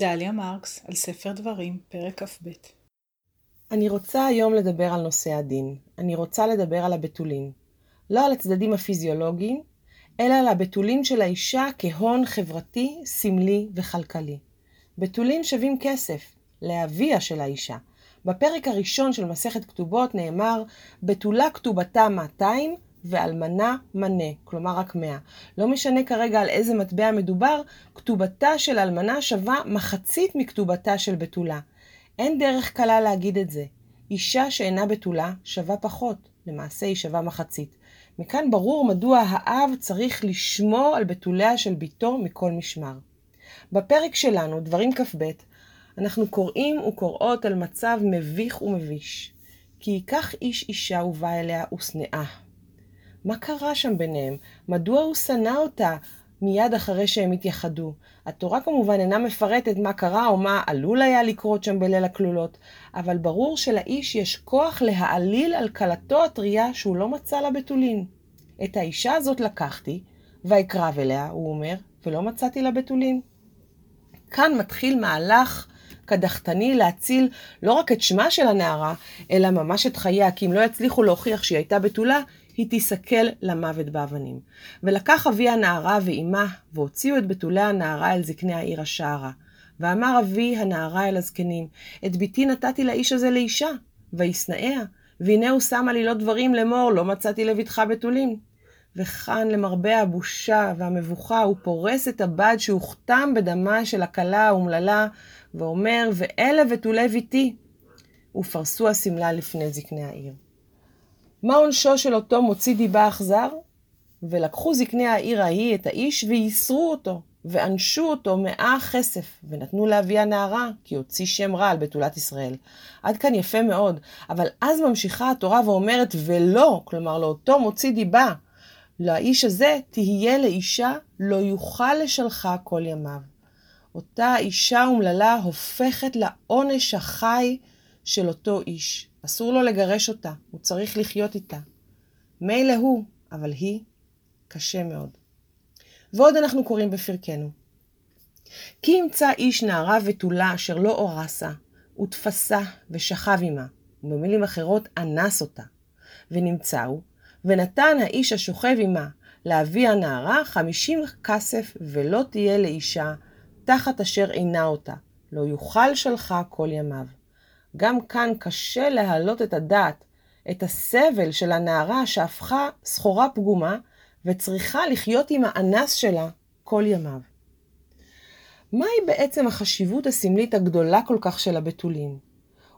דליה מרקס, על ספר דברים, פרק כ"ב. אני רוצה היום לדבר על נושא הדין. אני רוצה לדבר על הבתולים. לא על הצדדים הפיזיולוגיים, אלא על הבתולים של האישה כהון חברתי, סמלי וכלכלי. בתולים שווים כסף, לאביה של האישה. בפרק הראשון של מסכת כתובות נאמר, בתולה כתובתה 200 ואלמנה מנה, כלומר רק 100. לא משנה כרגע על איזה מטבע מדובר, כתובתה של אלמנה שווה מחצית מכתובתה של בתולה. אין דרך קלה להגיד את זה. אישה שאינה בתולה שווה פחות, למעשה היא שווה מחצית. מכאן ברור מדוע האב צריך לשמור על בתוליה של בתו מכל משמר. בפרק שלנו, דברים כ"ב, אנחנו קוראים וקוראות על מצב מביך ומביש. כי ייקח איש אישה ובא אליה ושנאה. מה קרה שם ביניהם? מדוע הוא שנא אותה מיד אחרי שהם התייחדו? התורה כמובן אינה מפרטת מה קרה או מה עלול היה לקרות שם בליל הכלולות, אבל ברור שלאיש יש כוח להעליל על כלתו הטריה שהוא לא מצא לה בתולין. את האישה הזאת לקחתי, ואקרב אליה, הוא אומר, ולא מצאתי לה בתולין. כאן מתחיל מהלך קדחתני להציל לא רק את שמה של הנערה, אלא ממש את חייה, כי אם לא יצליחו להוכיח שהיא הייתה בתולה, היא תיסכל למוות באבנים. ולקח אבי הנערה ואימה, והוציאו את בתולי הנערה אל זקני העיר השערה. ואמר אבי הנערה אל הזקנים, את בתי נתתי לאיש הזה לאישה, וישנאיה, והנה הוא שם עלילות דברים לאמור, לא מצאתי לבתך בתולים. וכאן למרבה הבושה והמבוכה הוא פורס את הבד שהוכתם בדמה של הכלה האומללה, ואומר, ואלה בתולי ביתי. ופרסו השמלה לפני זקני העיר. מה עונשו של אותו מוציא דיבה אכזר? ולקחו זקני העיר ההיא את האיש וייסרו אותו, ואנשו אותו מאה כסף, ונתנו לאבי הנערה, כי הוציא שם רע על בתולת ישראל. עד כאן יפה מאוד, אבל אז ממשיכה התורה ואומרת, ולא, כלומר לאותו מוציא דיבה, לאיש הזה תהיה לאישה, לא יוכל לשלחה כל ימיו. אותה אישה אומללה הופכת לעונש החי של אותו איש. אסור לו לגרש אותה, הוא צריך לחיות איתה. מילא הוא, אבל היא, קשה מאוד. ועוד אנחנו קוראים בפרקנו. כי ימצא איש נערה ותולה אשר לא אורסה, ותפסה ושכב עמה, ובמילים אחרות אנס אותה. ונמצאו, ונתן האיש השוכב עמה לאבי הנערה חמישים כסף, ולא תהיה לאישה תחת אשר עינה אותה, לא יוכל שלחה כל ימיו. גם כאן קשה להעלות את הדעת, את הסבל של הנערה שהפכה סחורה פגומה וצריכה לחיות עם האנס שלה כל ימיו. מהי בעצם החשיבות הסמלית הגדולה כל כך של הבתולים?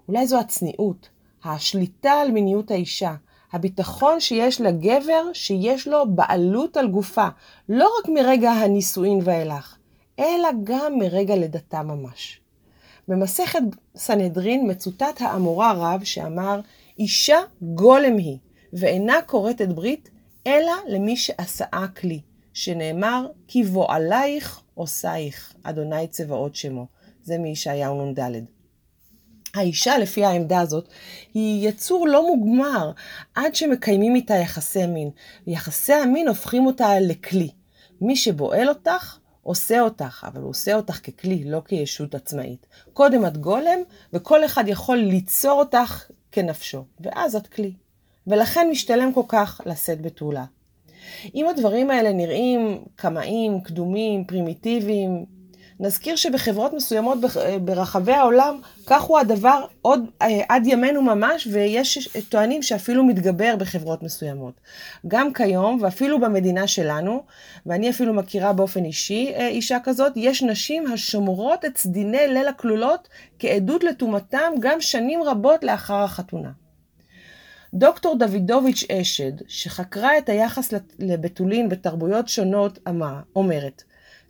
אולי זו הצניעות, השליטה על מיניות האישה, הביטחון שיש לגבר שיש לו בעלות על גופה, לא רק מרגע הנישואין ואילך, אלא גם מרגע לידתה ממש. במסכת סנהדרין מצוטט האמורה רב שאמר, אישה גולם היא, ואינה כורתת ברית, אלא למי שעשאה כלי, שנאמר, כי בועלייך עושייך, אדוני צבאות שמו. זה מישעיהו נ"ד. האישה, לפי העמדה הזאת, היא יצור לא מוגמר עד שמקיימים איתה יחסי מין. יחסי המין הופכים אותה לכלי. מי שבועל אותך, עושה אותך, אבל הוא עושה אותך ככלי, לא כישות עצמאית. קודם את גולם, וכל אחד יכול ליצור אותך כנפשו, ואז את כלי. ולכן משתלם כל כך לשאת בתולה. אם הדברים האלה נראים קמאים, קדומים, פרימיטיביים, נזכיר שבחברות מסוימות ברחבי העולם, כך הוא הדבר עוד אה, עד ימינו ממש, ויש טוענים שאפילו מתגבר בחברות מסוימות. גם כיום, ואפילו במדינה שלנו, ואני אפילו מכירה באופן אישי אה, אישה כזאת, יש נשים השומרות את סדיני ליל הכלולות כעדות לטומאתם גם שנים רבות לאחר החתונה. דוקטור דוידוביץ' אשד, שחקרה את היחס לבתולין בתרבויות שונות, אמרה, אומרת,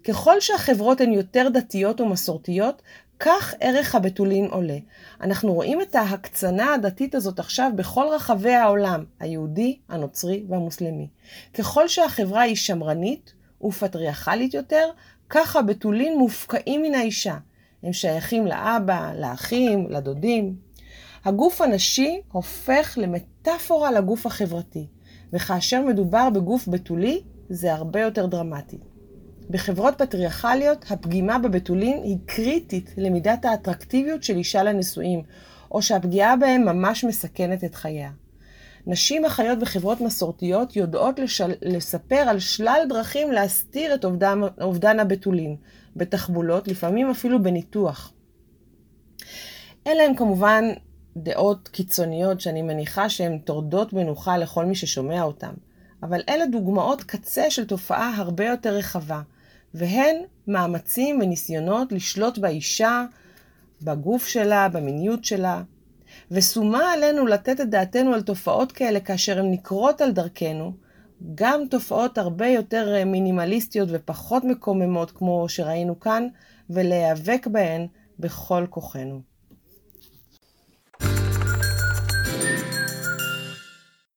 ככל שהחברות הן יותר דתיות ומסורתיות, כך ערך הבתולין עולה. אנחנו רואים את ההקצנה הדתית הזאת עכשיו בכל רחבי העולם, היהודי, הנוצרי והמוסלמי. ככל שהחברה היא שמרנית ופטריארכלית יותר, כך הבתולין מופקעים מן האישה. הם שייכים לאבא, לאחים, לדודים. הגוף הנשי הופך למטאפורה לגוף החברתי, וכאשר מדובר בגוף בתולי, זה הרבה יותר דרמטי. בחברות פטריארכליות הפגימה בבתולין היא קריטית למידת האטרקטיביות של אישה לנשואים, או שהפגיעה בהם ממש מסכנת את חייה. נשים החיות בחברות מסורתיות יודעות לשל... לספר על שלל דרכים להסתיר את אובדן, אובדן הבתולין, בתחבולות, לפעמים אפילו בניתוח. אלה הן כמובן דעות קיצוניות שאני מניחה שהן טורדות מנוחה לכל מי ששומע אותן, אבל אלה דוגמאות קצה של תופעה הרבה יותר רחבה, והן מאמצים וניסיונות לשלוט באישה, בגוף שלה, במיניות שלה, ושומה עלינו לתת את דעתנו על תופעות כאלה כאשר הן נקרות על דרכנו, גם תופעות הרבה יותר אה, מינימליסטיות ופחות מקוממות כמו שראינו כאן, ולהיאבק בהן בכל כוחנו.